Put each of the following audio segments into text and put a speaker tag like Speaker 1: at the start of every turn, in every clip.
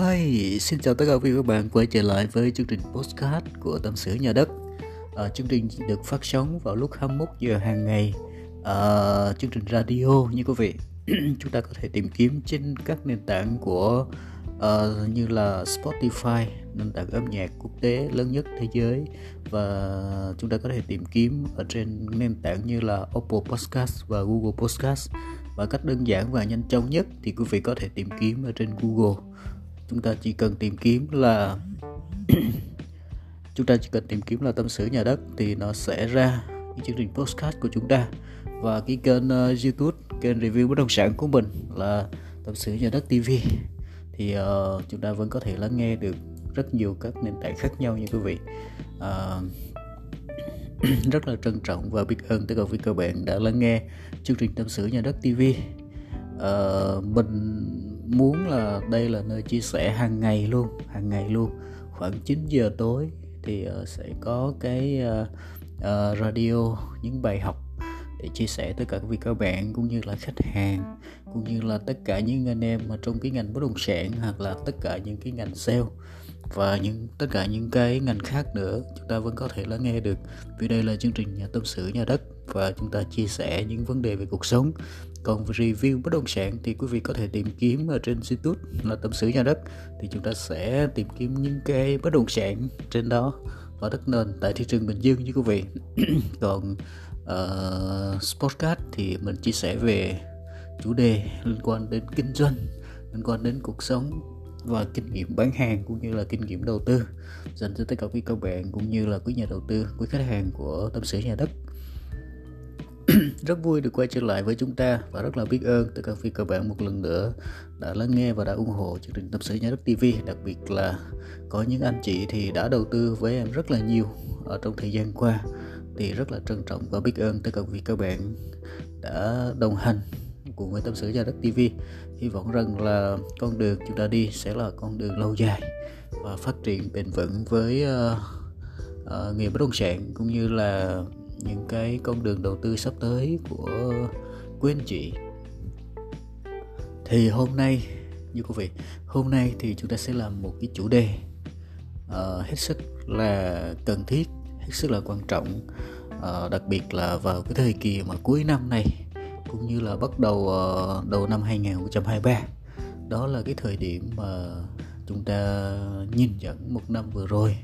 Speaker 1: Hi, xin chào tất cả quý vị và các bạn quay trở lại với chương trình postcard của Tâm sự Nhà Đất. À, chương trình được phát sóng vào lúc 21 giờ hàng ngày. À, chương trình radio như quý vị. Chúng ta có thể tìm kiếm trên các nền tảng của uh, như là Spotify, nền tảng âm nhạc quốc tế lớn nhất thế giới và chúng ta có thể tìm kiếm ở trên nền tảng như là Apple Podcast và Google Podcast và cách đơn giản và nhanh chóng nhất thì quý vị có thể tìm kiếm ở trên Google chúng ta chỉ cần tìm kiếm là chúng ta chỉ cần tìm kiếm là tâm sự nhà đất thì nó sẽ ra cái chương trình podcast của chúng ta. Và cái kênh uh, youtube kênh review bất động sản của mình là tâm sự nhà đất tv thì uh, chúng ta vẫn có thể lắng nghe được rất nhiều các nền tảng khác nhau như quý vị. Uh, rất là trân trọng và biết ơn tất cả quý các bạn đã lắng nghe chương trình tâm sự nhà đất tv uh, mình muốn là đây là nơi chia sẻ hàng ngày luôn hàng ngày luôn. Khoảng 9 giờ tối thì uh, sẽ có cái uh, uh, radio những bài học để chia sẻ tất cả quý vị các bạn cũng như là khách hàng cũng như là tất cả những anh em mà trong cái ngành bất động sản hoặc là tất cả những cái ngành sale và những tất cả những cái ngành khác nữa chúng ta vẫn có thể lắng nghe được. Vì đây là chương trình nhà tâm sự nhà đất và chúng ta chia sẻ những vấn đề về cuộc sống. Còn review bất động sản thì quý vị có thể tìm kiếm ở trên youtube là tâm sự nhà đất. Thì chúng ta sẽ tìm kiếm những cái bất động sản trên đó và đất nền tại thị trường bình dương như quý vị. Còn uh, sportcast thì mình chia sẻ về chủ đề liên quan đến kinh doanh liên quan đến cuộc sống và kinh nghiệm bán hàng cũng như là kinh nghiệm đầu tư dành cho tất cả quý các bạn cũng như là quý nhà đầu tư, quý khách hàng của tâm sự nhà đất. Rất vui được quay trở lại với chúng ta và rất là biết ơn tất cả quý các bạn một lần nữa đã lắng nghe và đã ủng hộ chương trình tâm sự nhà đất TV đặc biệt là có những anh chị thì đã đầu tư với em rất là nhiều ở trong thời gian qua. Thì rất là trân trọng và biết ơn tất cả quý các bạn đã đồng hành của người tâm sự gia đất TV hy vọng rằng là con đường chúng ta đi sẽ là con đường lâu dài và phát triển bền vững với uh, uh, nghề bất động sản cũng như là những cái con đường đầu tư sắp tới của quý anh chị. Thì hôm nay như quý vị hôm nay thì chúng ta sẽ làm một cái chủ đề uh, hết sức là cần thiết hết sức là quan trọng uh, đặc biệt là vào cái thời kỳ mà cuối năm này cũng như là bắt đầu ờ, đầu năm 2023 đó là cái thời điểm mà chúng ta nhìn nhận một năm vừa rồi.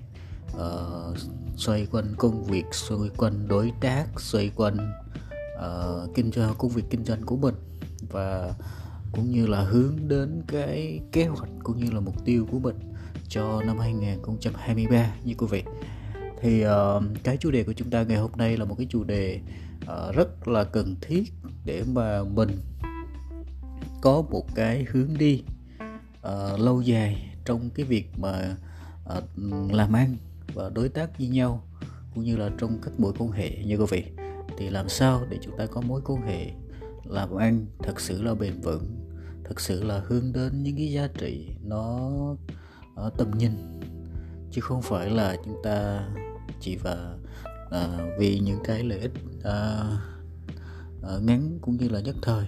Speaker 1: Uh, xoay quanh công việc xoay quanh đối tác xoay quanh uh, kinh doanh công việc kinh doanh của mình và cũng như là hướng đến cái kế hoạch cũng như là mục tiêu của mình cho năm 2023 như quý vị. Thì uh, cái chủ đề của chúng ta ngày hôm nay là một cái chủ đề uh, Ờ, rất là cần thiết để mà mình có một cái hướng đi uh, lâu dài trong cái việc mà uh, làm ăn và đối tác với nhau cũng như là trong các mối quan hệ như quý vị. Thì làm sao để chúng ta có mối quan hệ làm ăn thật sự là bền vững thật sự là hướng đến những cái giá trị nó uh, tầm nhìn chứ không phải là chúng ta chỉ và à, vì những cái lợi ích à, à, ngắn cũng như là nhất thời.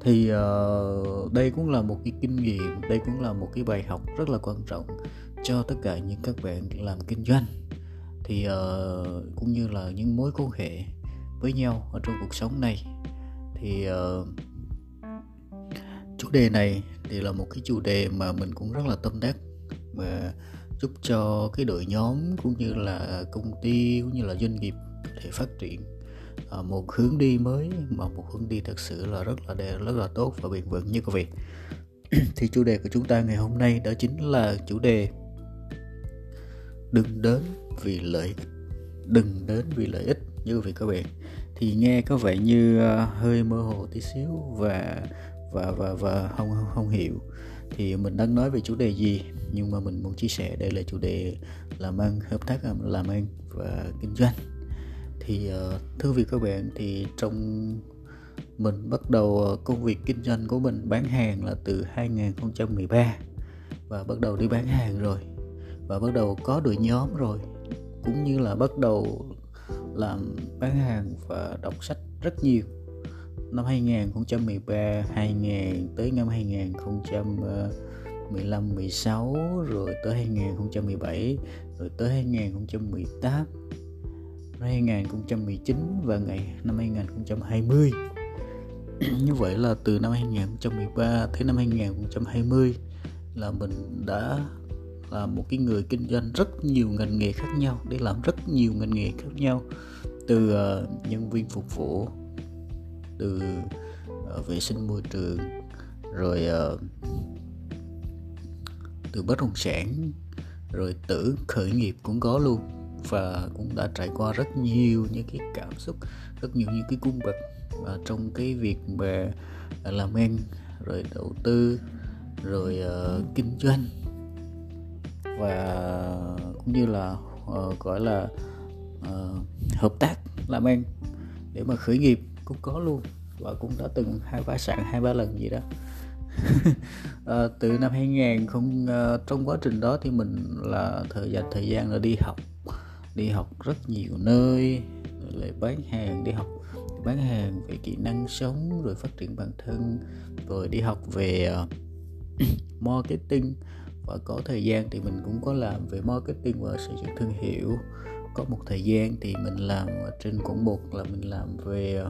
Speaker 1: Thì uh, đây cũng là một cái kinh nghiệm đây cũng là một cái bài học rất là quan trọng cho tất cả những các bạn làm kinh doanh. Thì uh, cũng như là những mối quan hệ với nhau ở trong cuộc sống này. Thì uh, chủ đề này thì là một cái chủ đề mà mình cũng rất là tâm đắc mà giúp cho cái đội nhóm cũng như là công ty cũng như là doanh nghiệp để phát triển à, một hướng đi mới mà một hướng đi thật sự là rất là đẹp rất là tốt và bền vững như quý vị. Thì chủ đề của chúng ta ngày hôm nay đó chính là chủ đề đừng đến vì lợi ích, đừng đến vì lợi ích như vậy các bạn. Thì nghe có vẻ như à, hơi mơ hồ tí xíu và và và và không không hiểu. Thì mình đang nói về chủ đề gì? Nhưng mà mình muốn chia sẻ, đây là chủ đề làm ăn, hợp tác làm ăn và kinh doanh. Thì ờ, thưa vị các bạn, thì trong mình bắt đầu ờ, công việc kinh doanh của mình bán hàng là từ 2013 và bắt đầu đi bán hàng rồi, và bắt đầu có đội nhóm rồi, cũng như là bắt đầu làm bán hàng và đọc sách rất nhiều. Năm 2013 2000 tới năm 2000 15 16 rồi tới 2017 rồi tới 2018 rồi 2019 và ngày năm 2020 như vậy là từ năm 2013 tới năm 2020 là mình đã là một cái người kinh doanh rất nhiều ngành nghề khác nhau để làm rất nhiều ngành nghề khác nhau từ uh, nhân viên phục vụ từ uh, vệ sinh môi trường rồi uh, từ bất động sản rồi tự khởi nghiệp cũng có luôn. Và cũng đã trải qua rất nhiều những cái cảm xúc rất nhiều những cái cung bậc uh, trong cái việc mà à, làm ăn rồi đầu tư rồi uh, kinh doanh. Và cũng như là uh, gọi là uh, hợp tác làm ăn để mà khởi nghiệp cũng có luôn. Và cũng đã từng hai ba sạn hai ba lần gì đó à, từ năm 2000 không à, trong quá trình đó thì mình là thời gian thời gian là đi học. Đi học rất nhiều nơi rồi lại bán hàng đi học bán hàng về kỹ năng sống rồi phát triển bản thân rồi đi học về uh, marketing. Và có thời gian thì mình cũng có làm về marketing và xây dựng thương hiệu. Có một thời gian thì mình làm trên quận một là mình làm về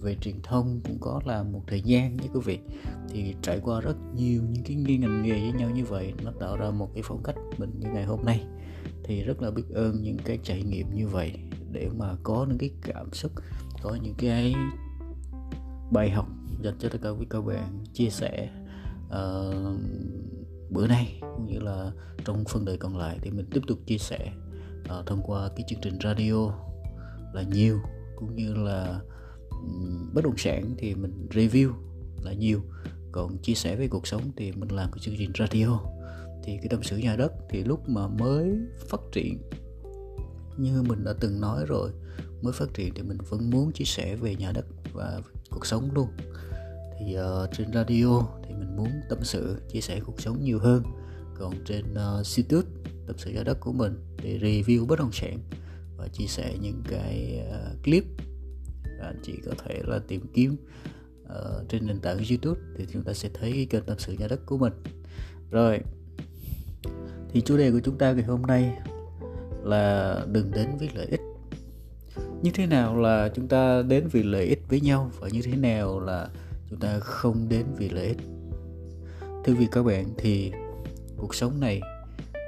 Speaker 1: về truyền thông cũng có là một thời gian với quý vị. Thì trải qua rất nhiều những cái ngành nghề với nhau như vậy nó tạo ra một cái phong cách mình như ngày hôm nay. Thì rất là biết ơn những cái trải nghiệm như vậy để mà có những cái cảm xúc có những cái bài học dành cho tất cả quý các bạn chia sẻ uh, bữa nay cũng như là trong phần đời còn lại thì mình tiếp tục chia sẻ uh, thông qua cái chương trình radio là nhiều cũng như là bất động sản thì mình review là nhiều. Còn chia sẻ về cuộc sống thì mình làm cái chương trình radio. Thì cái tâm sự nhà đất thì lúc mà mới phát triển như mình đã từng nói rồi mới phát triển thì mình vẫn muốn chia sẻ về nhà đất và cuộc sống luôn. Thì uh, trên radio thì mình muốn tâm sự chia sẻ cuộc sống nhiều hơn. Còn trên uh, youtube tâm sự nhà đất của mình để review bất động sản và chia sẻ những cái uh, clip Ờ, anh chị có thể là tìm kiếm uh, trên nền tảng youtube thì chúng ta sẽ thấy cái kênh tâm sự nhà đất của mình. Rồi thì chủ đề của chúng ta ngày hôm nay là đừng đến với lợi ích. Như thế nào là chúng ta đến vì lợi ích với nhau và như thế nào là chúng ta không đến vì lợi ích? Thưa vì các bạn thì cuộc sống này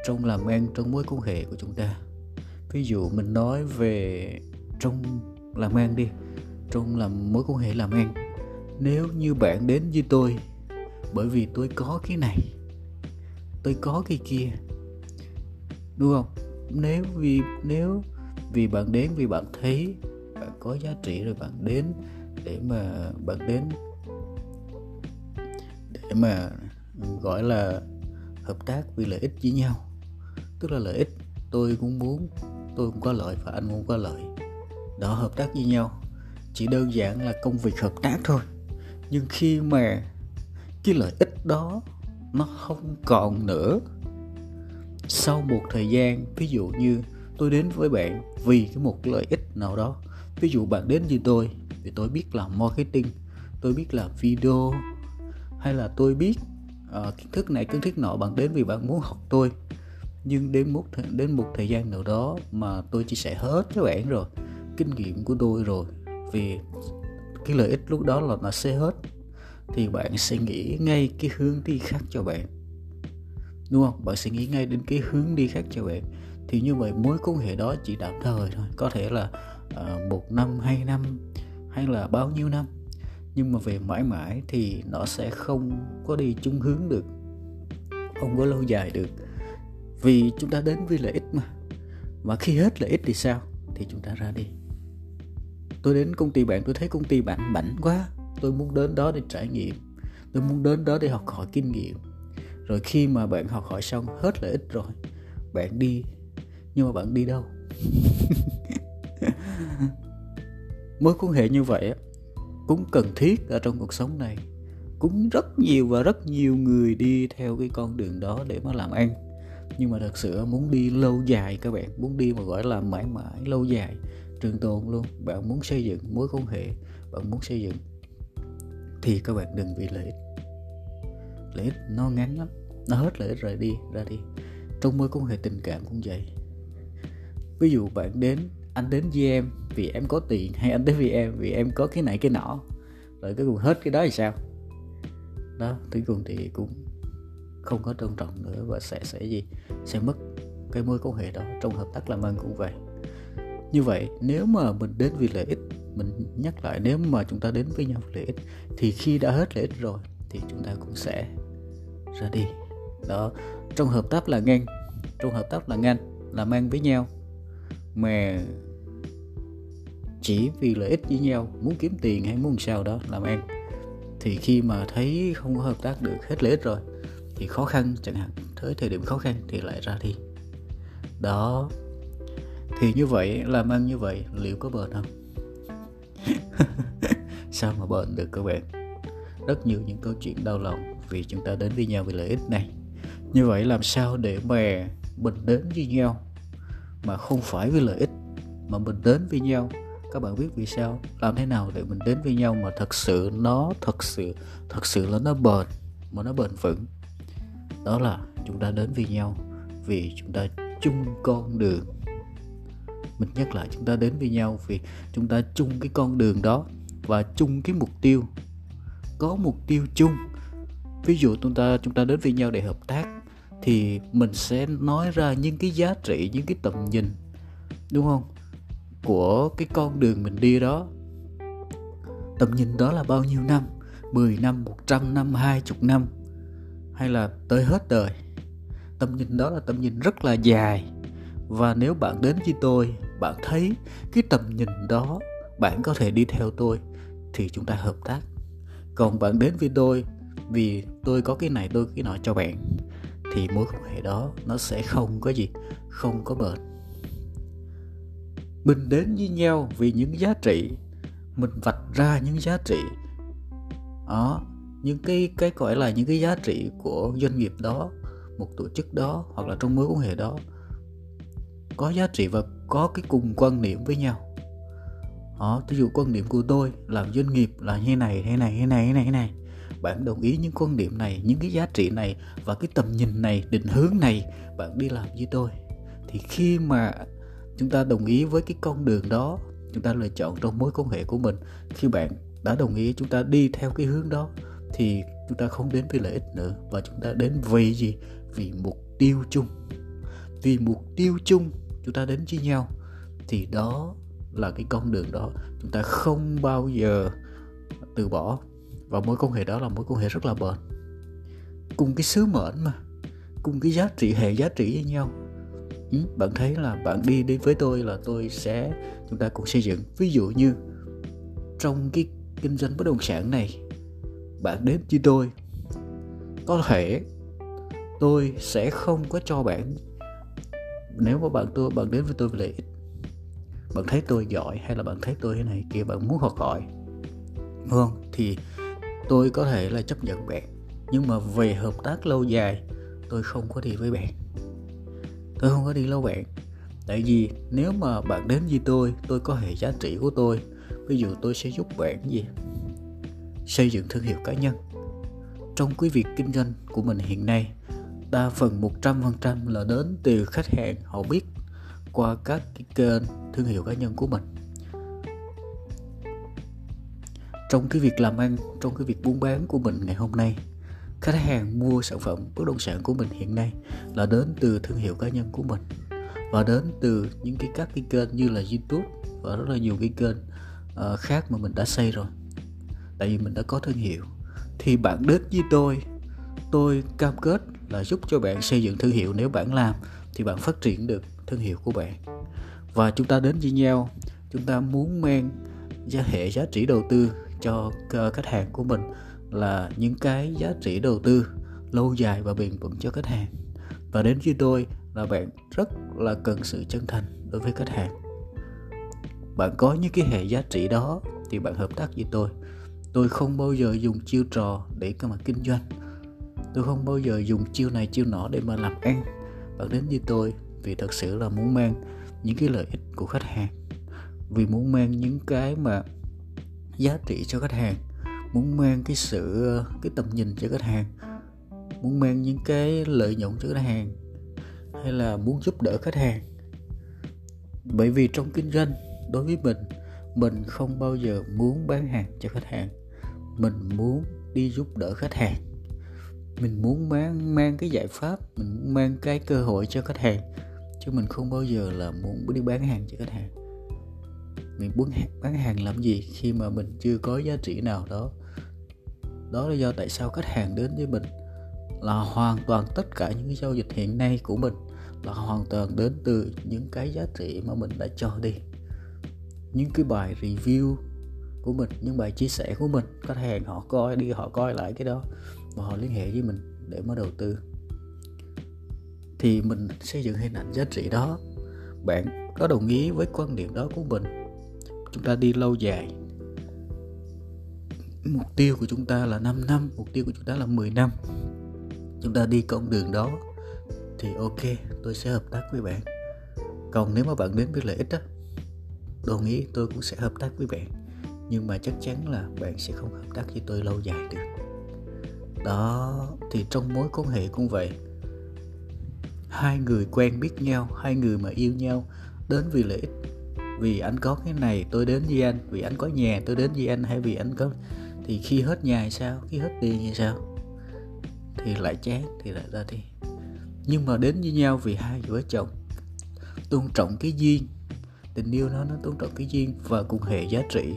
Speaker 1: trong làm ăn trong mối quan hệ của chúng ta. Ví dụ mình nói về trong làm ăn đi. Trong làm mối quan hệ làm ăn nếu như bạn đến với tôi, bởi vì tôi có cái này, tôi có cái kia, đúng không? Nếu vì nếu vì bạn đến, vì bạn thấy bạn có giá trị rồi bạn đến để mà bạn đến, để mà gọi là hợp tác vì lợi ích với nhau. Tức là lợi ích, tôi cũng muốn, tôi cũng có lợi và anh cũng có lợi đó hợp tác với nhau. Chỉ đơn giản là công việc hợp tác thôi. Nhưng khi mà cái lợi ích đó nó không còn nữa sau một thời gian ví dụ như tôi đến với bạn vì cái một lợi ích nào đó ví dụ bạn đến với tôi vì tôi biết làm marketing tôi biết làm video hay là tôi biết uh, kiến thức này kiến thức nọ bạn đến vì bạn muốn học tôi. Nhưng đến một đến một thời gian nào đó mà tôi chia sẻ hết với bạn rồi kinh nghiệm của tôi rồi. Vì cái lợi ích lúc đó là nó sẽ hết. Thì bạn sẽ nghĩ ngay cái hướng đi khác cho bạn. Đúng không? Bạn sẽ nghĩ ngay đến cái hướng đi khác cho bạn. Thì như vậy mối quan hệ đó chỉ tạm thời thôi. Có thể là uh, một năm hai năm hay là bao nhiêu năm. Nhưng mà về mãi mãi thì nó sẽ không có đi chung hướng được. Không có lâu dài được. Vì chúng ta đến với lợi ích mà. Mà khi hết lợi ích thì sao? Thì chúng ta ra đi tôi đến công ty bạn, tôi thấy công ty bạn bảnh quá. Tôi muốn đến đó để trải nghiệm. Tôi muốn đến đó để học hỏi kinh nghiệm. Rồi khi mà bạn học hỏi xong, hết lợi ích rồi, bạn đi. Nhưng mà bạn đi đâu? Mối quan hệ như vậy cũng cần thiết ở trong cuộc sống này. Cũng rất nhiều và rất nhiều người đi theo cái con đường đó để mà làm ăn. Nhưng mà thật sự muốn đi lâu dài các bạn, muốn đi mà gọi là mãi mãi, lâu dài trường tồn luôn. Bạn muốn xây dựng mối quan hệ, bạn muốn xây dựng, thì các bạn đừng vì lợi ích. Lợi ích nó ngắn lắm, nó hết lợi ích rồi đi, ra đi. Trong mối quan hệ tình cảm cũng vậy. Ví dụ bạn đến, anh đến với em vì em có tiền hay anh đến với em vì em có cái này cái nọ, rồi cuối cùng hết cái đó thì sao? Đó cuối cùng thì cũng không có tôn trọng nữa và sẽ sẽ gì? Sẽ mất cái mối quan hệ đó trong hợp tác làm ăn cũng vậy như vậy, nếu mà mình đến vì lợi ích, mình nhắc lại, nếu mà chúng ta đến với nhau vì lợi ích, thì khi đã hết lợi ích rồi, thì chúng ta cũng sẽ ra đi. Đó, trong hợp tác là ngang, trong hợp tác là ngang làm ăn với nhau. Mà chỉ vì lợi ích với nhau, muốn kiếm tiền hay muốn sao đó làm ăn thì khi mà thấy không có hợp tác được, hết lợi ích rồi, thì khó khăn chẳng hạn, tới thời điểm khó khăn thì lại ra đi. Đó thì như vậy, làm ăn như vậy, liệu có bền không? Sao mà bền được các bạn? Rất nhiều những câu chuyện đau lòng vì chúng ta đến với nhau vì lợi ích này. Như vậy làm sao để mà mình đến với nhau mà không phải vì lợi ích, mà mình đến với nhau? Các bạn biết vì sao? Làm thế nào để mình đến với nhau mà thật sự nó thật sự thật sự là nó bền, mà nó bền vững? Đó là chúng ta đến với nhau vì chúng ta chung con đường mình nhắc lại chúng ta đến với nhau vì chúng ta chung cái con đường đó và chung cái mục tiêu, có mục tiêu chung. Ví dụ chúng ta chúng ta đến với nhau để hợp tác thì mình sẽ nói ra những cái giá trị, những cái tầm nhìn, đúng không, của cái con đường mình đi đó. Tầm nhìn đó là bao nhiêu năm? 10 năm 100 năm 20 năm? Hay là tới hết đời? Tầm nhìn đó là tầm nhìn rất là dài. Và nếu bạn đến với tôi bạn thấy cái tầm nhìn đó, bạn có thể đi theo tôi thì chúng ta hợp tác. Còn bạn đến với tôi vì tôi có cái này, tôi cái nọ cho bạn, thì mối quan hệ đó nó sẽ không có gì, không có bền. Mình đến với nhau vì những giá trị, mình vạch ra những giá trị. Đó, những cái cái gọi là những cái giá trị của doanh nghiệp đó, một tổ chức đó hoặc là trong mối quan hệ đó có giá trị và có cái cùng quan niệm với nhau. Ờ, đó, ví dụ quan điểm của tôi làm doanh nghiệp là như này thế này thế này thế này thế này. Bạn đồng ý những quan điểm này những cái giá trị này và cái tầm nhìn này định hướng này bạn đi làm với tôi. Thì khi mà chúng ta đồng ý với cái con đường đó chúng ta lựa chọn trong mối quan hệ của mình. Khi bạn đã đồng ý chúng ta đi theo cái hướng đó thì chúng ta không đến vì lợi ích nữa và chúng ta đến vì gì? Vì mục tiêu chung. Vì mục tiêu chung chúng ta đến với nhau thì đó là cái con đường đó chúng ta không bao giờ từ bỏ. Và mối quan hệ đó là mối quan hệ rất là bền. Cùng cái sứ mệnh mà cùng cái giá trị hệ giá trị với nhau. Ừ, bạn thấy là bạn đi đi với tôi là tôi sẽ chúng ta cùng xây dựng. Ví dụ như trong cái kinh doanh bất động sản này bạn đến với tôi có thể tôi sẽ không có cho bạn nếu mà bạn tôi, bạn đến với tôi vì lợi ích bạn thấy tôi giỏi hay là bạn thấy tôi thế này kia, bạn muốn học hỏi, đúng không? Thì tôi có thể là chấp nhận bạn. Nhưng mà về hợp tác lâu dài, tôi không có đi với bạn. Tôi không có đi lâu bạn. Tại vì nếu mà bạn đến với tôi tôi có hệ giá trị của tôi. Ví dụ tôi sẽ giúp bạn gì? Xây dựng thương hiệu cá nhân. Trong cái việc kinh doanh của mình hiện nay đa phần 100% là đến từ khách hàng họ biết qua các cái kênh thương hiệu cá nhân của mình. Trong cái việc làm ăn trong cái việc buôn bán của mình ngày hôm nay khách hàng mua sản phẩm bất động sản của mình hiện nay là đến từ thương hiệu cá nhân của mình và đến từ những cái các cái kênh như là youtube và rất là nhiều cái kênh uh, khác mà mình đã xây rồi. Tại vì mình đã có thương hiệu. Thì bạn đến với tôi tôi cam kết là giúp cho bạn xây dựng thương hiệu. Nếu bạn làm thì bạn phát triển được thương hiệu của bạn. Và chúng ta đến với nhau. Chúng ta muốn mang giá hệ, giá trị đầu tư cho ờ, khách hàng của mình là những cái giá trị đầu tư lâu dài và bền vững cho khách hàng. Và đến với tôi là bạn rất là cần sự chân thành đối với khách hàng. Bạn có những cái hệ giá trị đó thì bạn hợp tác với tôi. Tôi không bao giờ dùng chiêu trò để mà kinh doanh tôi không bao giờ dùng chiêu này chiêu nọ để mà làm ăn. Bạn đến với tôi vì thật sự là muốn mang những cái lợi ích của khách hàng. Vì muốn mang những cái mà giá trị cho khách hàng. Muốn mang cái sự, cái tầm nhìn cho khách hàng. Muốn mang những cái lợi nhuận cho khách hàng. Hay là muốn giúp đỡ khách hàng. Bởi vì trong kinh doanh, đối với mình mình không bao giờ muốn bán hàng cho khách hàng. Mình muốn đi giúp đỡ khách hàng mình muốn mang mang cái giải pháp, mình muốn mang cái cơ hội cho khách hàng. Chứ mình không bao giờ là muốn đi bán hàng cho khách hàng. Mình muốn bán hàng làm gì khi mà mình chưa có giá trị nào đó. Đó là do tại sao khách hàng đến với mình là hoàn toàn tất cả những cái giao dịch hiện nay của mình là hoàn toàn đến từ những cái giá trị mà mình đã cho đi. Những cái bài review của mình, những bài chia sẻ của mình, khách hàng họ coi đi, họ coi lại cái đó và họ liên hệ với mình để mà đầu tư. Thì mình xây dựng hình ảnh giá trị đó. Bạn có đồng ý với quan điểm đó của mình. Chúng ta đi lâu dài. Mục tiêu của chúng ta là 5 năm, mục tiêu của chúng ta là 10 năm. Chúng ta đi con đường đó thì ok, tôi sẽ hợp tác với bạn. Còn nếu mà bạn đến với lợi ích đó đồng ý, tôi cũng sẽ hợp tác với bạn. Nhưng mà chắc chắn là bạn sẽ không hợp tác với tôi lâu dài được đó, thì trong mối quan hệ cũng vậy. Hai người quen biết nhau, hai người mà yêu nhau đến vì lợi ích. Vì anh có cái này, tôi đến với anh. Vì anh có nhà, tôi đến với anh. Hay vì anh có thì khi hết nhà thì sao? Khi hết tiền thì sao? Thì lại chán, thì lại ra đi. Nhưng mà đến với nhau vì hai vợ chồng. Tôn trọng cái duyên. Tình yêu nó nó tôn trọng cái duyên và cũng hệ giá trị.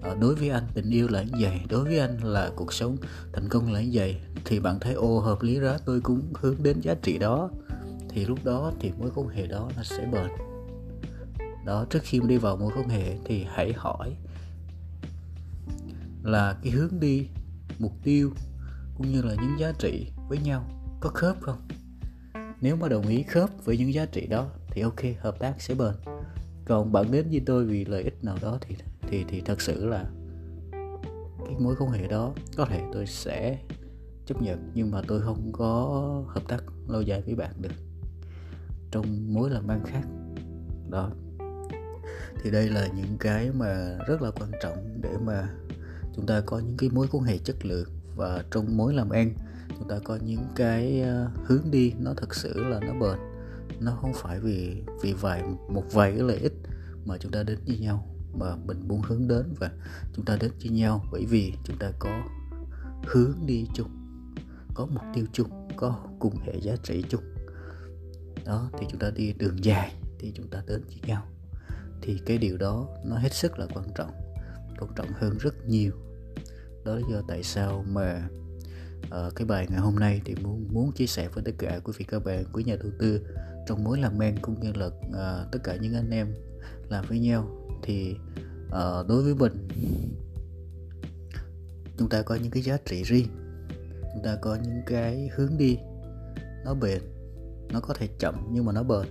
Speaker 1: Ờ, đối với anh, tình yêu là như vậy đối với anh là cuộc sống thành công là như vậy thì bạn thấy, ô, hợp lý đó, tôi cũng hướng đến giá trị đó. Thì lúc đó thì mối quan hệ đó nó sẽ bền. Đó, trước khi đi vào mối quan hệ thì hãy hỏi là cái hướng đi, mục tiêu cũng như là những giá trị với nhau có khớp không? Nếu mà đồng ý khớp với những giá trị đó thì ok, hợp tác sẽ bền. Còn bạn đến với tôi vì lợi ích nào đó thì thì thì thật sự là cái mối quan hệ đó có thể tôi sẽ chấp nhận, nhưng mà tôi không có hợp tác lâu dài với bạn được trong mối làm ăn khác. Đó. Thì đây là những cái mà rất là quan trọng để mà chúng ta có những cái mối quan hệ chất lượng và trong mối làm ăn, chúng ta có những cái ờ, hướng đi nó thật sự là nó bền. Nó không phải vì vì vài, một vài cái lợi ích mà chúng ta đến với nhau mà mình muốn hướng đến và chúng ta đến với nhau. Bởi vì chúng ta có hướng đi chung có mục tiêu chung có cùng hệ giá trị chung. Đó thì chúng ta đi đường dài thì chúng ta đến với nhau. Thì cái điều đó nó hết sức là quan trọng quan trọng hơn rất nhiều. Đó là do tại sao mà uh, cái bài ngày hôm nay thì muốn muốn chia sẻ với tất cả quý vị các bạn quý nhà đầu tư trong mối làm ăn cũng như là uh, tất cả những anh em làm với nhau thì uh, đối với mình chúng ta có những cái giá trị riêng chúng ta có những cái hướng đi nó bền nó có thể chậm nhưng mà nó bền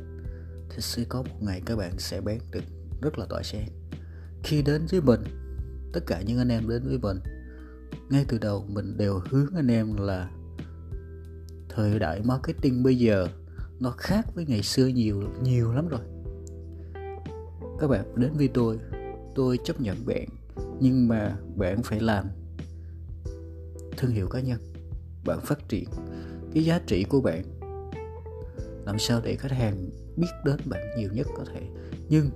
Speaker 1: thì sẽ có một ngày các bạn sẽ bán được rất là tỏa sáng. Khi đến với mình tất cả những anh em đến với mình ngay từ đầu mình đều hướng anh em là thời đại marketing bây giờ nó khác với ngày xưa nhiều nhiều lắm rồi các bạn đến với tôi. Tôi chấp nhận bạn nhưng mà bạn phải làm. Thương hiệu cá nhân bạn phát triển cái giá trị của bạn. Làm sao để khách hàng biết đến bạn nhiều nhất có thể. Nhưng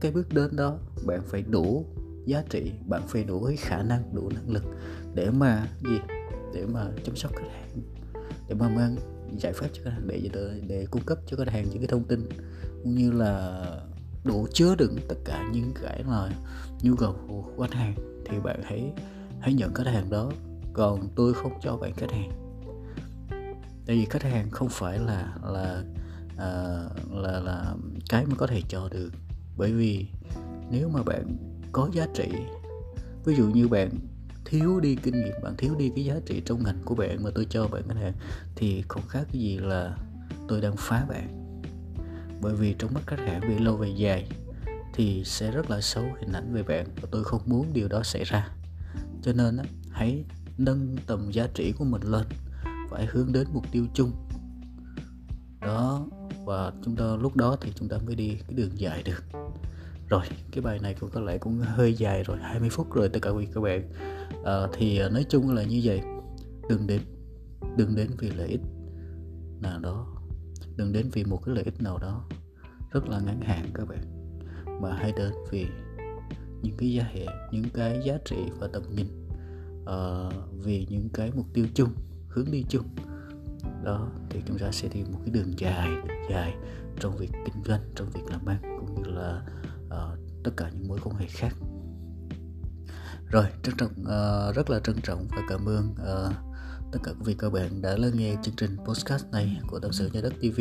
Speaker 1: cái bước đến đó bạn phải đủ giá trị bạn phải đủ cái khả năng đủ năng lực để mà gì? Để mà chăm sóc khách hàng để mà mang giải pháp cho khách hàng để để, để cung cấp cho khách hàng những cái thông tin cũng như là đủ chứa đựng tất cả những cái mà nhu cầu của khách hàng thì bạn hãy hãy nhận khách hàng đó. Còn tôi không cho bạn khách hàng. Tại vì khách hàng không phải là là à, là là cái mà có thể cho được. Bởi vì nếu mà bạn có giá trị ví dụ như bạn thiếu đi kinh nghiệm bạn thiếu đi cái giá trị trong ngành của bạn mà tôi cho bạn khách hàng thì không khác cái gì là tôi đang phá bạn bởi vì trong mắt khách hàng bị lâu về dài thì sẽ rất là xấu hình ảnh về bạn và tôi không muốn điều đó xảy ra. Cho nên hãy nâng tầm giá trị của mình lên phải hướng đến mục tiêu chung. Đó và chúng ta lúc đó thì chúng ta mới đi cái đường dài được. Rồi cái bài này cũng có lẽ cũng hơi dài rồi 20 phút rồi tất cả quý các bạn. À, thì ờ, nói chung là như vậy. Đừng đến đừng đến vì lợi ích nào đó đừng đến vì một cái lợi ích nào đó rất là ngắn hạn các bạn mà hãy đến vì những cái giá hệ những cái giá trị và tầm nhìn uh, vì những cái mục tiêu chung hướng đi chung. Đó thì chúng ta sẽ đi một cái đường dài đường dài trong việc kinh doanh trong việc làm ăn cũng như là uh, tất cả những mối quan hệ khác. Rồi trân trọng uh, rất là trân trọng và cảm ơn uh, tất cả quý vị các bạn đã lắng nghe chương trình podcast này của tâm sự nhà đất tv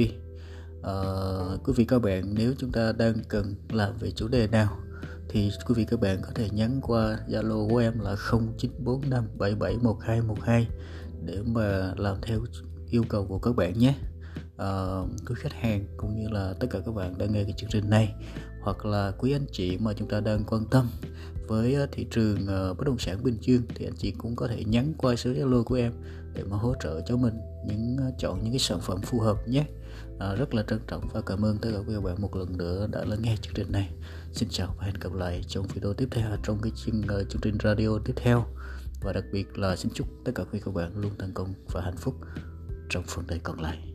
Speaker 1: À, ờ, quý vị các bạn nếu chúng ta đang cần làm về chủ đề nào thì quý vị các bạn có thể nhắn qua Zalo của em là 0945771212 để mà làm theo yêu cầu của các bạn nhé. À, quý khách hàng cũng như là tất cả các bạn đang nghe cái chương trình này hoặc là quý anh chị mà chúng ta đang quan tâm với ờ, thị trường bất động sản Bình Dương thì anh chị cũng có thể nhắn qua số Zalo của em để mà hỗ trợ cho mình những ờ, chọn những cái sản phẩm phù hợp nhé. À, rất là trân trọng và cảm ơn tất cả các bạn một lần nữa đã lắng nghe chương trình này. Xin chào và hẹn gặp lại trong video tiếp theo trong cái chương, uh, chương trình radio tiếp theo. Và đặc biệt là xin chúc tất cả quý các bạn luôn thành công và hạnh phúc trong phần đời còn lại.